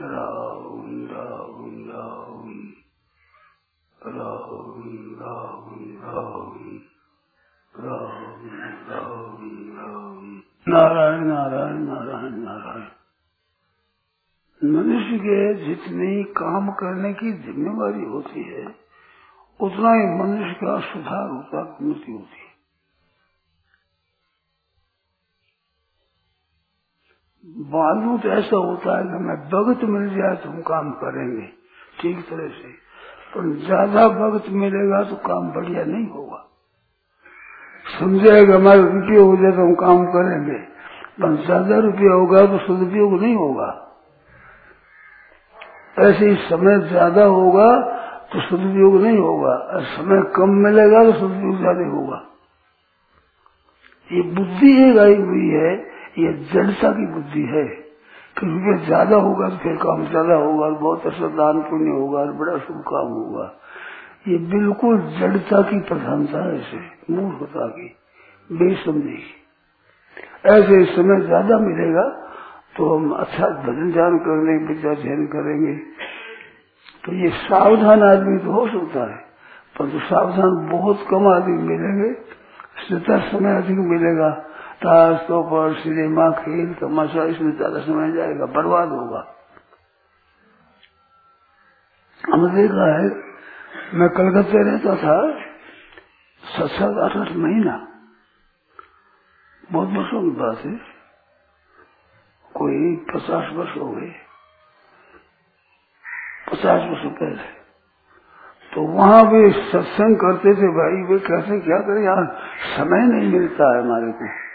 राम राम राम राम राम राम राम राम राम नारायण नारायण नारायण नारायण मनुष्य के जितनी काम करने की जिम्मेवारी होती है, उतना ही मनुष्य का सुधार होता उन्नति होती है। मालूम तो ऐसा होता है कि हमें भगत मिल जाए तो हम काम करेंगे। ठीक तरह से। पर ज़्यादा भगत मिलेगा तो काम बढ़िया नहीं होगा। समझेगा, हमारे रुपये हो जाए तो हम काम करेंगे। पर ज़्यादा रुपया होगा तो सदुपयोग नहीं होगा। ऐसे ही समय ज़्यादा होगा तो सदुपयोग नहीं होगा। और समय कम मिलेगा तो सदुपयोग ज़्यादा होगा। ये बुद्धि एक आई हुई है ये जड़ता की बुद्धि है कि रुपये ज़्यादा होगा तो फिर काम ज़्यादा होगा, और बहुत अच्छा दान पुण्य होगा, और बड़ा शुभ काम होगा। ये बिल्कुल जड़ता की प्रधानता है इसे, मूर्खता की, बेसमझी। ऐसे समय ज़्यादा मिलेगा तो हम अच्छा भजन ध्यान कर लेंगे विद्या ध्यान करेंगे। तो ये सावधान आदमी तो हो सकता है, परंतु तो सावधान बहुत कम आदमी मिलेंगे समय अधिक मिलेगा ताश तो पर सिनेमा खेल तमाशा इसमें ज़्यादा समय जाएगा, बर्बाद होगा। हमने देखा है, मैं कलकत्ते रहता था सात सात आठ आठ महीना। बहुत वर्षों की बात है। कोई पचास वर्ष हो गए। पचास वर्ष पहले। तो वहाँ भी सत्संग करते थे भाई, वे कैसे क्या करें यार समय नहीं मिलता है हमारे को।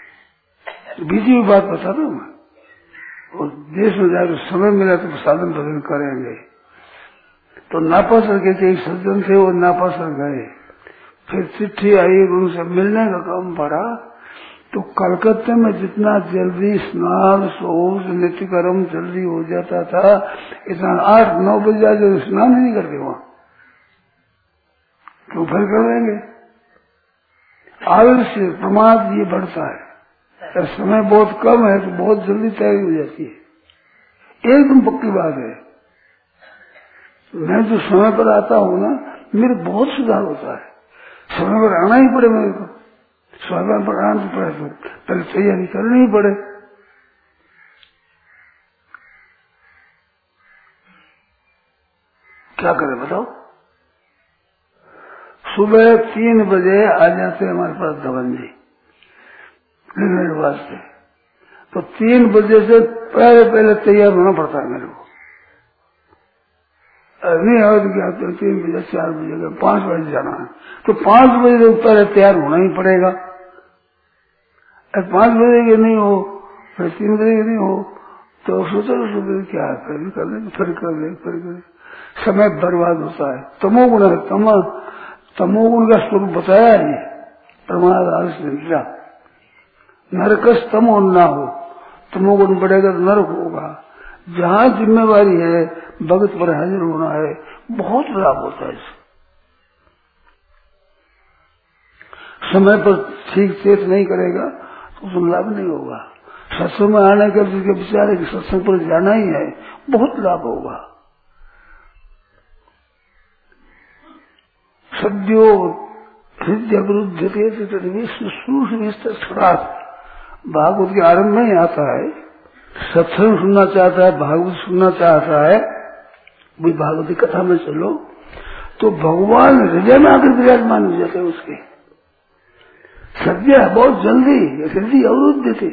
तो हुई बात बता दू और देश में जाकर समय मिला तो साधन बदल करेंगे। तो नापासर के कई सज्जन थे वो नापासर गए। फिर चिट्ठी आई, उनसे मिलने का काम पड़ा। तो कलकत्ते में जितना जल्दी स्नान, सोच, नित्य कर्म जल्दी हो जाता था, इतना आठ, नौ बजे जाके स्नान ही नहीं करते वहाँ। तो फिर कर लेंगे आलस्य, प्रमाद ये बढ़ता है। अगर समय बहुत कम है तो बहुत जल्दी तैयारी हो जाती है। एकदम पक्की बात है। मैं जो समय पर आता हूँ ना, मेरे बहुत सुधार होता है। समय पर आना ही पड़े मेरे को। समय पर आना तो पड़े तो पहले तैयारी करनी ही पड़े। क्या करें बताओ? सुबह तीन बजे आ जाते हमारे पास धवन जी। निर्णय वास्ते। तो तीन बजे से पहले पहले तैयार होना पड़ता है मेरे को। आए तो क्या तो तीन बजे, चार बजे का पाँच बजे जाना है तो पाँच बजे से पहले तैयार होना ही पड़ेगा। पाँच बजे के नहीं हो, फिर तीन बजे के नहीं हो तो सोचो सोचो क्या है, कर कर ले फिर कर ले फिर कर समय बर्बाद होता है। तमोगुण है, तम, तमोगुण का स्वरूप बताया है ये। प्रमाद आलस निद्रा नरकस तमो ना हो तमोगुण बढ़ेगा तो नरक होगा। जहाँ जिम्मेवारी है, भगत पर हाजिर होना है, बहुत लाभ होता है इससे। समय पर ठीक चेत नहीं करेगा तो उसमें लाभ नहीं होगा। सत्संग में आने का जिसके विचार है कि सत्संग पर जाना ही है, बहुत लाभ होगा। सद्यो हृदय विरुद्ध शुश्रूष भागवत के आरंभ में ही आता है। सत्संग सुनना चाहता है, भागवत सुनना चाहता है। वही भागवती कथा में चलो। तो भगवान हृदय में आकर विराजमान हो जाते हैं उसके। सद्य बहुत जल्दी हृदय अवरुद्ध थे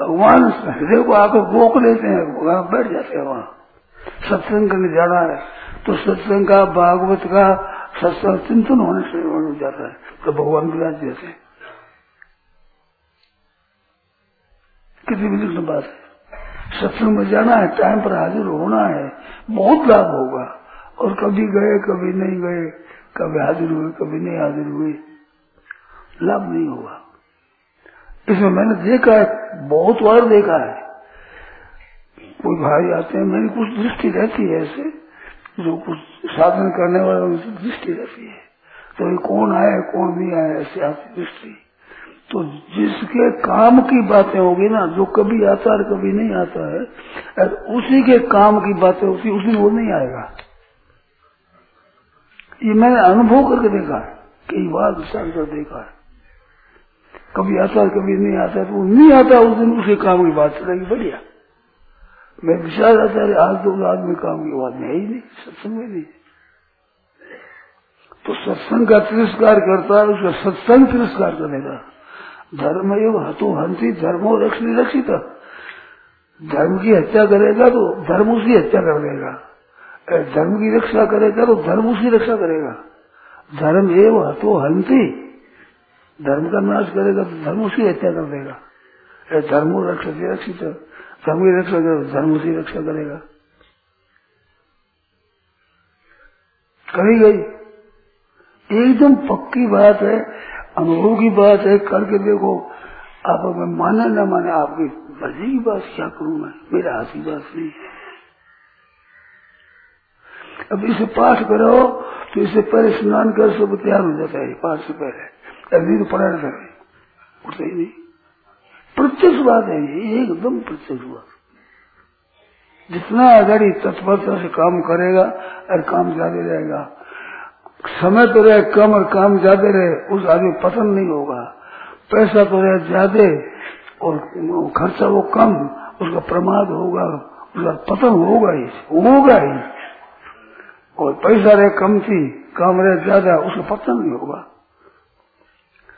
भगवान हृदय को आकर रोक लेते हैं, वहाँ बैठ जाते हैं वहाँ। सत्संग करने जाना है। तो सत्संग का, भागवत का सत्संग चिंतन होने से हो जाता है। तो भगवान विराज जाते हैं। कितनी विलक्षण बात है सत्संग में जाना है टाइम पर हाजिर होना है, बहुत लाभ होगा। और कभी गए, कभी नहीं गए, कभी हाजिर हुए, कभी नहीं हाजिर हुए, लाभ नहीं होगा। इसमें मैंने देखा है, बहुत बार देखा है। कोई भाई आते हैं, मेरी कुछ दृष्टि रहती है ऐसे, जो कुछ साधन करने वाले दृष्टि रहती है। तो ये कौन आया कौन नहीं आया ऐसे आपकी दृष्टि। तो जिसके काम की बातें होगी ना, जो कभी आता है कभी नहीं आता है और उसी के काम की बातें होती उसी वो नहीं आएगा। ये मैंने अनुभव करके देखा है, कई बार विचार कर देखा है। कभी आता है, कभी नहीं आता है तो नहीं आता उस दिन उसके काम की बात चलेगी बढ़िया। मैं विचार आता है, आज तो आदमी काम की बात नहीं नहीं, सत्संग में नहीं। तो सत्संग का तिरस्कार करता है, उसका सत्संग तिरस्कार करेगा। धर्म योग हतो हँसी धर्मो रक्षी रक्षित। धर्म की हत्या करेगा तो धर्म उसकी हत्या कर देगा। धर्म की रक्षा करेगा तो धर्म उसकी रक्षा करेगा। धर्म एवं हतो हँसी धर्म का नाश करेगा तो धर्म उसकी हत्या कर देगा। धर्मो रक्षा रक्षित। धर्म की रक्षा करेगा धर्म उसकी रक्षा करेगा। कही गई। एकदम पक्की बात है अनुभव की बात है, करके देखो। आप अगर माने न माने, आपकी मर्ज़ी की बात क्या करूँ मैं? मेरा हाथ की बात नहीं। है अब इसे पाठ करो तो इसे पहले स्नान कर, सब तैयार हो जाता है। पाठ से पहले। अभी तो पढ़ा रहता है। उठते ही नहीं। प्रत्यक्ष बात है ये, एकदम प्रत्यक्ष बात। जितना अगर तत्परता से काम करेगा, और काम ज़्यादा रहेगा। समय तो रहे, कम और काम ज़्यादा रहे, उस आदमी पसंद नहीं होगा। पैसा तो रहे ज़्यादा, और खर्चा वो कम, उसका प्रमाद होगा, उसका पतन होगा ही होगा ही। और पैसा रहे कम थी, काम रहे ज़्यादा, उसका पतन नहीं होगा।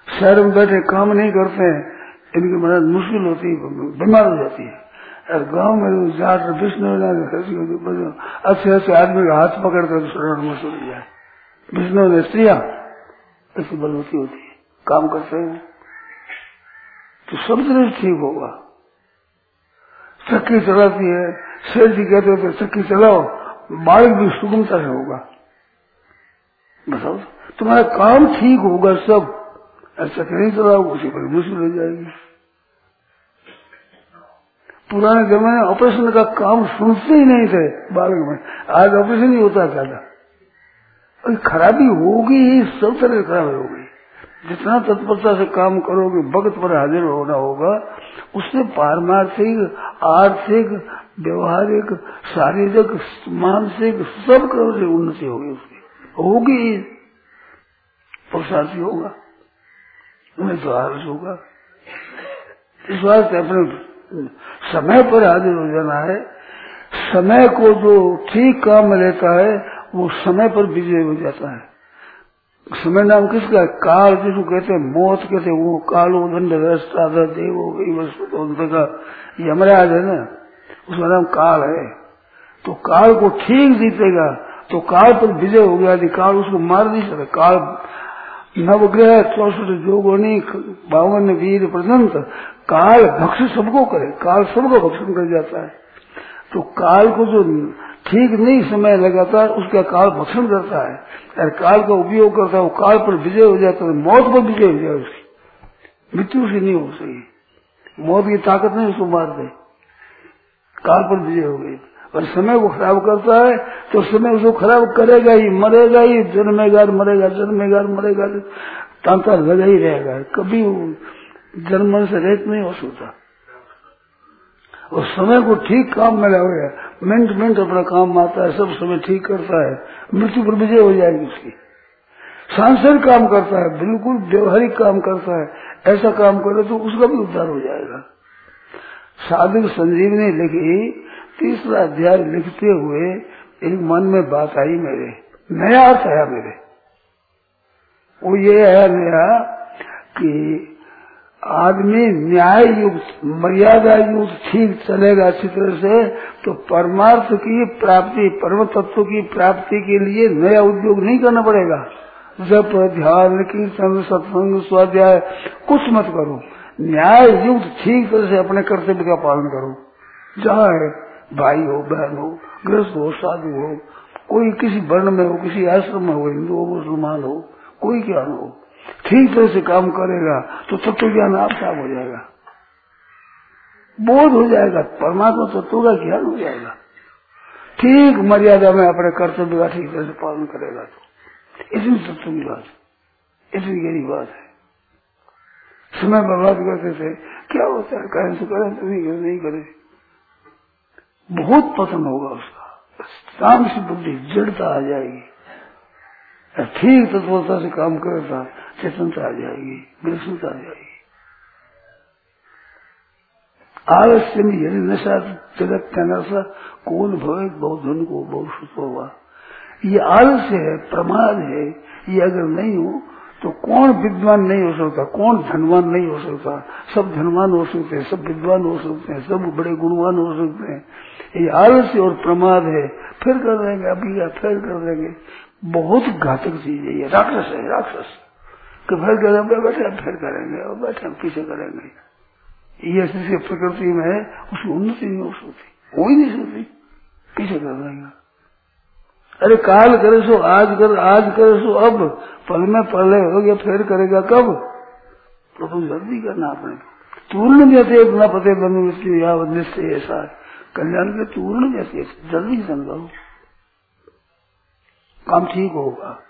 शहर में बैठे काम नहीं करते, इनकी मदद मुश्किल होती है बीमार हो जाती है। और गाँव में जाट विष्णु अच्छे अच्छे आदमी का हाथ पकड़ कर शरण में सुन जाए। विष्णु ने स्त्रिया ऐसी बलवती होती है काम करते हैं तो सब तरह ठीक होगा चक्की चलाती है शेर जी कहते होते चक्की चलाओ बालक भी सुगमता से होगा बताओ तुम्हारा काम ठीक होगा सब चक्की नहीं चलाओ उसी पर मुश्किल हो जाएगी पुराने जमाने ऑपरेशन का काम सुनते ही नहीं थे बालक में आज ऑपरेशन ही होता ज़्यादा खराबी होगी ही सब तरह खराबी होगी। जितना तत्परता से काम करोगे भक्त पर हाजिर होना होगा उससे पारमार्थिक, आर्थिक, व्यवहारिक, शारीरिक, मानसिक, सब करों से उन्नति होगी उसकी। होगी ही। पुरुषार्थी होगा। उन्हें तो आरस होगा। इस वास्ते अपने समय पर हाजिर हो जाना है। समय को जो ठीक काम में लेता है वो समय पर विजय हो जाता है। समय नाम किसका है? काल जिसको कहते हैं, मौत कहते हैं, वो कालो दंड रास्ता देव वस्तु का यमराज है ना, उसका नाम काल है। तो काल को ठीक जीतेगा तो काल पर विजय हो गया, यदि काल उसको मार नहीं सकता, काल नवग्रह चौसठ जोगोनी, बावन वीर प्रदंत काल भक्ष सबको करे, काल सबको भक्षण कर जाता है। तो काल को जो ठीक नहीं समय लगातार उसका काल भक्षण करता है। और काल का उपयोग करता है, वो काल पर विजय हो जाता है मौत पर विजय हो जाए उसकी। मृत्यु से नहीं हो सकी। मौत की ताकत नहीं उसको मार दे। काल पर विजय हो गई। और समय को खराब करता है तो समय उसको खराब करेगा ही, मरेगा ही। जन्मेगा, मरेगा जन्मेगा, मरेगा। तांता लगा ही रहेगा। कभी जन्म से रेत नहीं हो सकता। और समय को ठीक काम में लगे मिनट मिनट अपना काम आता है, सब समय ठीक करता है। मृत्यु पर विजय हो जाएगी उसकी। सांसद काम करता है, बिल्कुल व्यवहारिक काम करता है। ऐसा काम करे तो उसका भी उद्धार हो जाएगा। साधक संजीवनी लिखी, तीसरा अध्याय लिखते हुए एक मन में बात आई मेरे। नया अर्थ आया मेरे। वो ये है नया कि आदमी न्याय युक्त मर्यादा युक्त ठीक चलेगा अच्छी तरह से तो परमार्थ की प्राप्ति परम तत्व की प्राप्ति के लिए नया उद्योग नहीं करना पड़ेगा। जब ध्यान, कीर्तन, सत्संग, स्वाध्याय, कुछ मत करो। न्याय युक्त ठीक तरह से अपने कर्तव्य का पालन करो। जहाँ है, भाई हो, बहन हो गृहस्थ हो, साधु हो, कोई किसी वर्ण में हो, किसी आश्रम में हो, हिंदू हो, मुसलमान हो, कोई क्या हो ठीक तरह से काम करेगा तो तत्व ज्ञान आप साफ़ हो जाएगा। बोध हो जाएगा, परमात्मा तत्व का ज्ञान हो जाएगा। ठीक मर्यादा में अपने कर्तव्य का ठीक तरह से पालन करेगा तो। इतनी तत्व की बात इतनी गहरी बात है। समय बर्बाद करते थे, क्या होता है? करें तो करें तो नहीं नहीं करे। बहुत पसंद होगा उसका। शाम से बुद्धि, जड़ता आ जाएगी। ठीक तत्वता से काम करेगा चेतनता आ जाएगी विलसनता आ जाएगी। आलस्य में यदि नशा जगत का नशा, कौन भवे बहुत धन को, बहुत सुख होगा। ये आलस्य है, प्रमाद है, ये अगर नहीं हो तो कौन विद्वान नहीं हो सकता, कौन धनवान नहीं हो सकता? सब धनवान हो सकते हैं, सब विद्वान हो सकते हैं, सब बड़े गुणवान हो सकते हैं। ये आलस्य और प्रमाद है, फिर कर देंगे, अभी या फिर कर देंगे। बहुत घातक चीज़ है ये। राक्षस है, राक्षस। कि फिर करेंगे बैठे, हम फिर करेंगे, और बैठे, हम पीछे करेंगे। ये ऐसी प्रकृति में है, उसकी उन्नति नहीं हो सकती। ही नहीं सकती। पीछे कर देंगे। अरे काल करे सो, आज कर, आज करे सो, अब। पल में पहले हो गया, फिर करेगा कब? तो तुम जल्दी करना अपने तूर्ण जैसे इतना पते बनु या निश्चय ऐसा कल्याण के तूर्ण जैसे जल्दी समझाओ। काम ठीक होगा।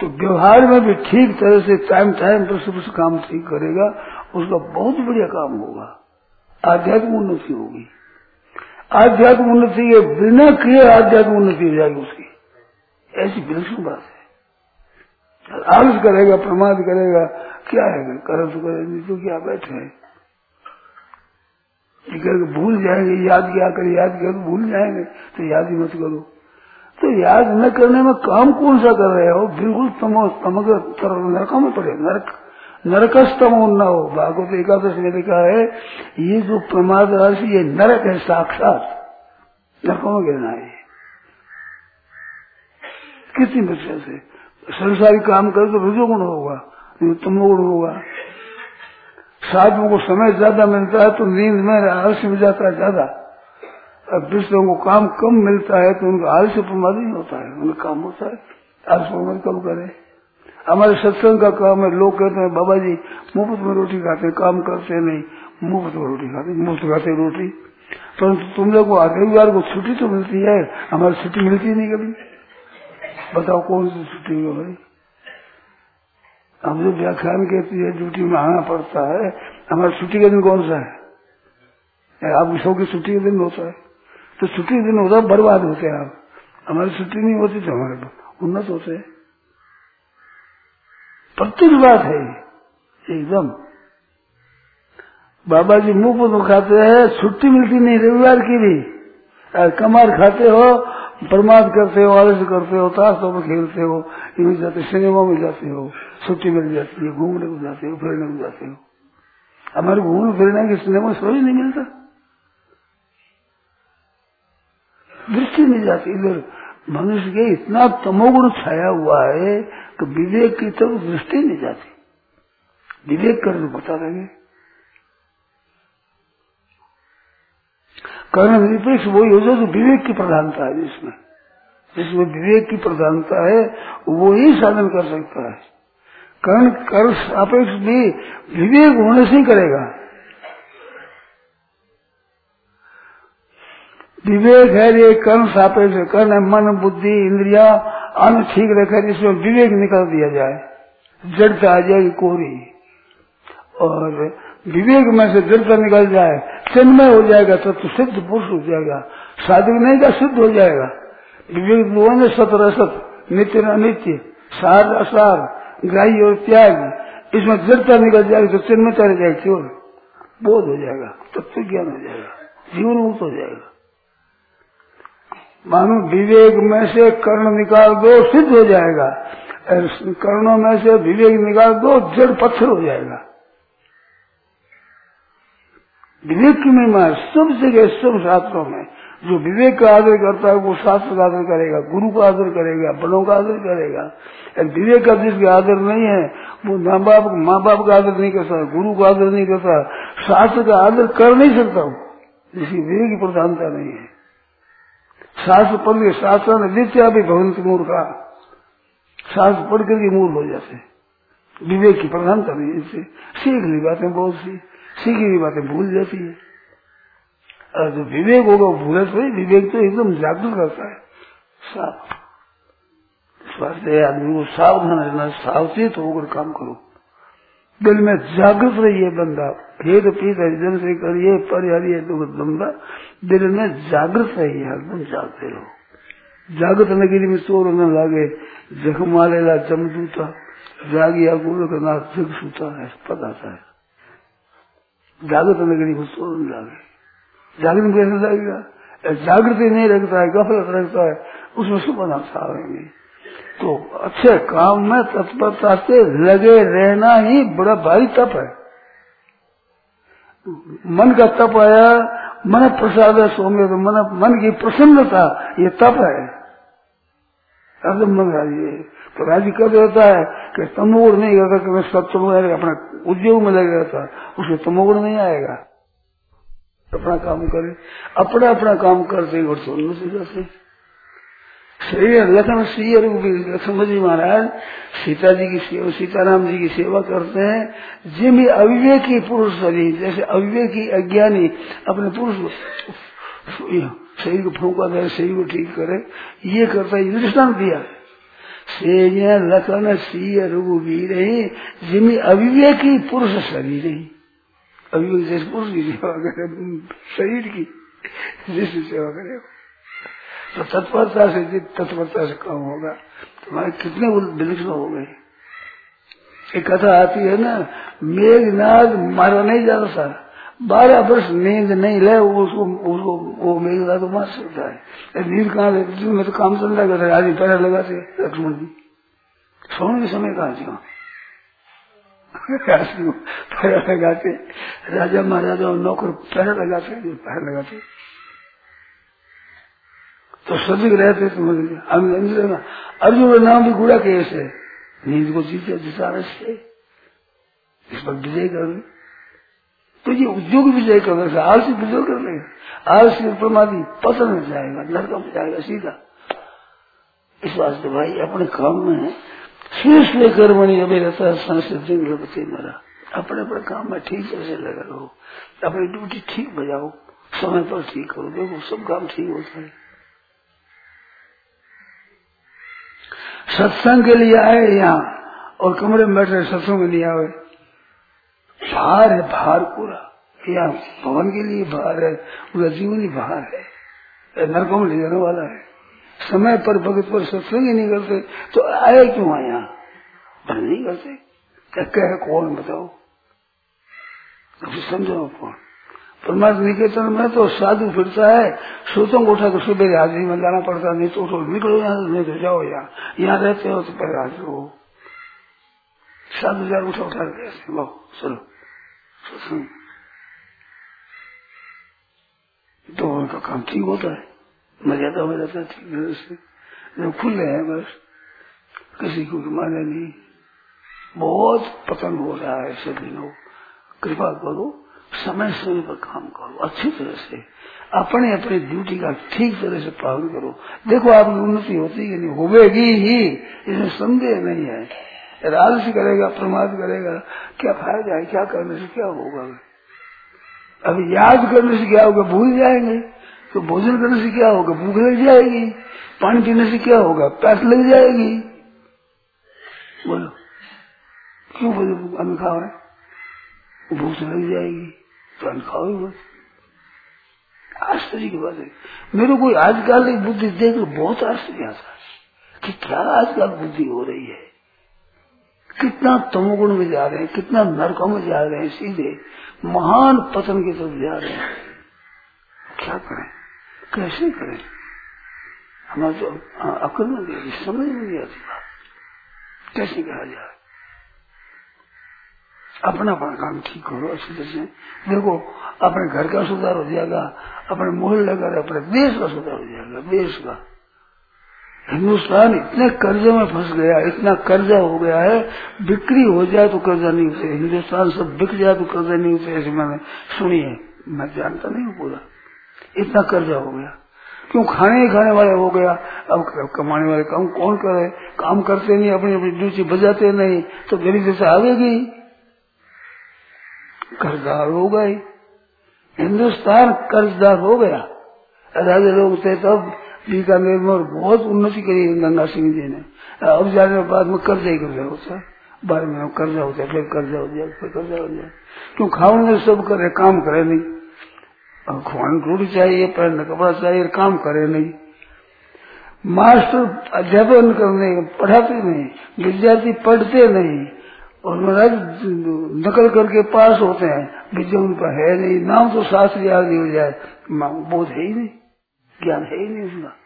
तो व्यवहार में भी ठीक तरह से टाइम टाइम पर सब काम ठीक करेगा, उसका बहुत बढ़िया काम होगा। आध्यात्मिक उन्नति होगी। आध्यात्मिक उन्नति के बिना किए आध्यात्मिक उन्नति हो जाएगी उसकी। ऐसी विलक्षण बात है। आलस करेगा, प्रमाद करेगा, क्या है? कर तो करे तो क्या बैठे हैं? भूल जाएँगे, याद क्या करे? याद तो भूल जाएँगे तो याद ही मत करो। तो याद न करने में काम कौन सा कर रहे हो? बिल्कुल तमो तमग नरकों में पड़े। नरक नरकस्तम न हो। भागवत एकादश में लिखा है, ये जो प्रमाद राशि, ये नरक है साक्षात। नरकों में गिरना है। कितनी बच्चे से? संसारी काम करे तो रजोगुण होगा तमोगुण होगा। साधुओं को समय ज़्यादा मिलता है तो नींद में आलस्य मिल जाता है ज़्यादा। अब दूसरों को काम कम मिलता है तो उनका आलस्य प्रमाद नहीं होता है, उनका काम होता है। आलस्य प्रमाद कम करे? हमारे सत्संग का काम है, लोग कहते हैं, बाबा जी मुफ़्त में रोटी खाते काम करते नहीं। मुफ़्त में रोटी खाते मुफ़्त खाते रोटी। परंतु तुम लोग को रविवार को छुट्टी तो मिलती है, हमारी छुट्टी मिलती नहीं कभी। बताओ कौन सी छुट्टी है भाई हम जो व्याख्यान कहती है, ड्यूटी में आना पड़ता है। हमारी छुट्टी का दिन कौन सा है? आप सब की छुट्टी का दिन होता है। तो छुट्टी दिन होता बर्बाद होते हैं आप। हमारी छुट्टी नहीं होती तो हमारे उन्नत होते प्रत्येक बात है एकदम। बाबा जी मुँह पर खाते हैं, छुट्टी मिलती नहीं रविवार की भी। कमार खाते हो, प्रमाद करते हो आलस करते हो ताशों में खेलते हो इन्हें जाते, सिनेमा में जाते हो, छुट्टी मिल जाती है, घूमने को जाते हो, फिरने को जाते हो। हमारे घूमने फिरने के सिनेमा सो ही नहीं मिलता। दृष्टि नहीं जाती इधर मनुष्य के इतना तमोगुण छाया हुआ है कि विवेक की तरफ़ दृष्टि नहीं जाती। विवेक कर तो बता देंगे कर्ण निरपेक्ष वही हो जाए जो विवेक की प्रधानता है जिसमें। जिसमें विवेक की प्रधानता है, वो ही साधन कर सकता है। कर्ण कर सापेक्ष भी विवेक होने से ही करेगा। विवेक है ये कर्ण सापेक्ष कर्ण है मन बुद्धि इंद्रिया अन्न ठीक रखे जिसमें विवेक निकल दिया जाए जड़ता आ जाएगी कोरी और विवेक में से जड़ता निकल जाए चिन्मय हो जाएगा तो, तो सिद्ध पुरुष हो जाएगा साधु नहीं का सिद्ध हो जाएगा। विवेक दोनों सत रसत नित्य अनित्य सार असार ग्राही और त्याग इसमें जड़ता निकल जाएगी तो चिन्मय चले जाएगा बोध हो जाएगा तत्व ज्ञान हो जाएगा जीवन मुक्त हो जाएगा। मानो विवेक में से कर्ण निकाल दो, सिद्ध हो जाएगा। कर्णों में से विवेक निकाल दो, जड़ पत्थर हो जाएगा। विवेक की महिमा सब जगह सब शास्त्रों में, जो विवेक का आदर करता है, वो शास्त्र का आदर करेगा, गुरु का आदर करेगा बड़ों का आदर करेगा। विवेक का जिसका आदर नहीं है, वो माँ बाप माँ बाप का आदर नहीं करता गुरु का आदर नहीं करता शास्त्र का आदर कर नहीं सकता जिसकी विवेक की प्रधानता नहीं है। शास्त्र पढ़ के शास्त्र ने विद्या भी भवंत मूर्खा शास्त्र पढ़ करके मूल हो जाते विवेक की प्रधानता नहीं इससे सीख ली बातें बहुत सी। सीखी हुई बातें भूल जाती है। और जो विवेक होगा भूले तो विवेक तो एकदम जागरूक रहता है। साफ़। इस स्वास्थ्य आदमी को सावधान रहना, सावचेत होकर काम करो। दिल में जागृत रहिए बंदा। हे तो पीत जन से करिए पर हरिए दुख बंदा दिल में जागृत रहिए एकदम जागते रहो। जागृत नगरी में चोर न लागे जख्म मालेला जमदूता जागिया गुरु नाथ जग सूता है पता जागृत नगरी में चोर न लागे। जागृत कैसे लगेगा जागृति नहीं रखता है, गफलत रखता है, उसमें सुपना आवेंगे तो अच्छे काम में तत्परता से लगे रहना ही बड़ा भारी तप है। मन का तप आया, मन प्रसाद है सोमे तो मन मन की प्रसन्नता, ये तप है। एकदम मन राज़ी तो राज़ी कब रहता है कि तमोगुण नहीं करता कि मैं सब तमोगुण अपना उद्योग में लग रहता उसे तमोगुण नहीं आएगा। अपना काम करे, अपना अपना काम करते और सोने से। जाते शरीर लखन श्री लक्ष्मण जी महाराज सीता जी की सेवा, सीताराम जी की सेवा करते हैं, जिम अविवेकी पुरुष शरीर जैसे अविवेकी अज्ञानी अपने पुरुष शरीर को फूका दे, शरीर को ठीक करे, ये करता है दृष्टान दिया से लखन सी रघुवीर जिमी अविवेकी पुरुष शरीर ही अभिवेक जैसे पुरुष की सेवा करे, शरीर की जिसकी सेवा करे। तो तत्परता से तत्परता से काम होगा, तुम्हारे कितने विलक्षण हो गए। एक कथा आती है ना मेघनाथ मारा नहीं जा रहा बारह वर्ष नींद नहीं ले उसको उसको, वो मेघनाथ तो मार सकता है। नींद कहाँ लेते मैं तो काम चल रहा था आदमी पैर लगाते लक्ष्मण जी। सोने के समय कहा जी पैर लगाते राजा महाराजा नौकर पैर लगाते पैर लगाते तो सजग रहते तो अर्जुन का नाम भी गुड़ा के है। नींद को जीते जिसारस से इस पर विजय कर तो ये उद्योग विजय कर रहे आलसी विजय कर लेगा आलसी प्रमादी पतन में जाएगा लड़का में जाएगा सीधा। इस वास्ते भाई, अपने काम में शीर्ष लेकर बनी अभी रहता है संस्कृति मेरा। अपने अपने काम में ठीक से लगा रहो। अपनी ड्यूटी ठीक बजाओ। समय पर ठीक करो। देखो, सब काम ठीक होता है। सत्संग के लिए आए यहाँ और कमरे में बैठे सत्संग के लिए आए। भार है, भार पूरा। यहाँ भवन के लिए भार है, पूरा जीवन ही भार है। नरकों में ले जाने वाला है। समय पर, भगत पर सत्संग ही नहीं करते। तो आए क्यों आए यहाँ? बंद नहीं करते। क्या कह कौन बताओ? समझो कौन? परमात्मा निकेतन में तो साधु फिरता है। सोचों को उठा कर सुबह हाजिरी में लाना पड़ता नहीं तो उठो, निकलो यहाँ नहीं तो जाओ यहाँ। यहाँ रहते हो तो पहले हाजिर हो। साधु हज़ार उठा उठा के लो चलो तो उनका काम ठीक होता है। मर्यादा हो जाता है ठीक तरह से। जो खुले हैं बस, किसी को माने नहीं। बहुत पतन हो रहा है सभी लोग। कृपा करो समय समय पर काम करो, अच्छी तरह से। अपने अपने ड्यूटी का ठीक तरह से पालन करो। देखो आपकी उन्नति होती है नहीं होगी ही। इसमें संदेह नहीं है। राजसी करेगा, प्रमाद करेगा। क्या फ़ायदा है? क्या करने से क्या होगा? अभी याद करने से क्या होगा? भूल जाएँगे। तो भोजन करने से क्या होगा? भूख लग जाएगी। पानी पीने से क्या होगा? प्यास लग जाएगी। बोलो, क्यों बोलो अन्न खाओ भूख लग जाएगी। तो आश्चर्य की बात है। मेरे को आजकल एक बुद्धि देख बहुत आश्चर्य आता है कि क्या आजकल बुद्धि हो रही है? कितना तमोगुण में जा रहे हैं, कितना नरकों में जा रहे हैं, सीधे महान पतन की तरफ़ जा रहे हैं। क्या करें? कैसे करें? हमारा तो अकल में समझ में नहीं आती बात। कैसे कहा जाए? अपना अपना काम ठीक करो, अच्छी तरह से। देखो, अपने घर का सुधार हो जाएगा, अपने मोहल्ले का, अपने देश का सुधार हो जाएगा, देश का। हिंदुस्तान इतने कर्जे में फंस गया, इतना कर्जा हो गया है, बिक्री हो जाए तो कर्जा नहीं उठे हिंदुस्तान सब बिक जाए तो कर्जा नहीं उठे ऐसे मैंने सुनी है। मैं जानता नहीं हूँ पूरा। इतना कर्जा हो गया। क्यों खाने ही खाने वाले हो गया? अब कमाने वाले काम कौन करे? काम करते नहीं अपनी अपनी ड्यूटी बजाते नहीं तो गरीब जैसे आवेगी। कर्जदार हो गए। हिंदुस्तान कर्जदार हो गया। राजा लोग थे तब बीकानेर में बहुत उन्नति करी गंगा सिंह जी ने। अब जाने के बाद में कर्जा ही कर्जा होता बारह महीने कर्जा हो जाए फिर कर्जा हो जाए फिर कर्जा हो जाए क्यों खाओ सब करे, काम करे नहीं। खुआने रोटी चाहिए, पहनने कपड़ा चाहिए, काम करे नहीं। मास्टर अध्यापन करने पढ़ाते नहीं विद्यार्थी पढ़ते नहीं। और महाराज, नकल करके पास होते हैं विद्या उनका है नहीं, नाम तो शास्त्र नहीं हो जाए बोध है ही नहीं, ज्ञान है ही नहीं उसका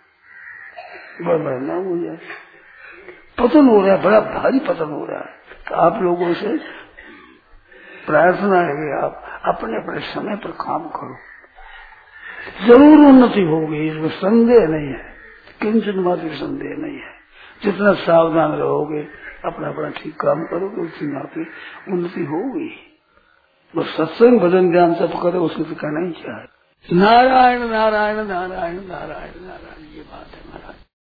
बड़ा बड़ा नाम हो जाए। पतन हो रहा है, बड़ा भारी पतन हो रहा है। तो आप लोगों से प्रार्थना है आप अपने अपने समय पर काम करो। ज़रूर उन्नति होगी, इसमें संदेह नहीं है। किंचन मात्र संदेह नहीं है। जितना सावधान रहोगे अपना अपना ठीक काम करोगे उसी नाते, उन्नति होगी। बस सत्संग भजन ध्यान सब करे उसके तो कहना ही है। नारायण नारायण नारायण नारायण नारायण, ये बात है।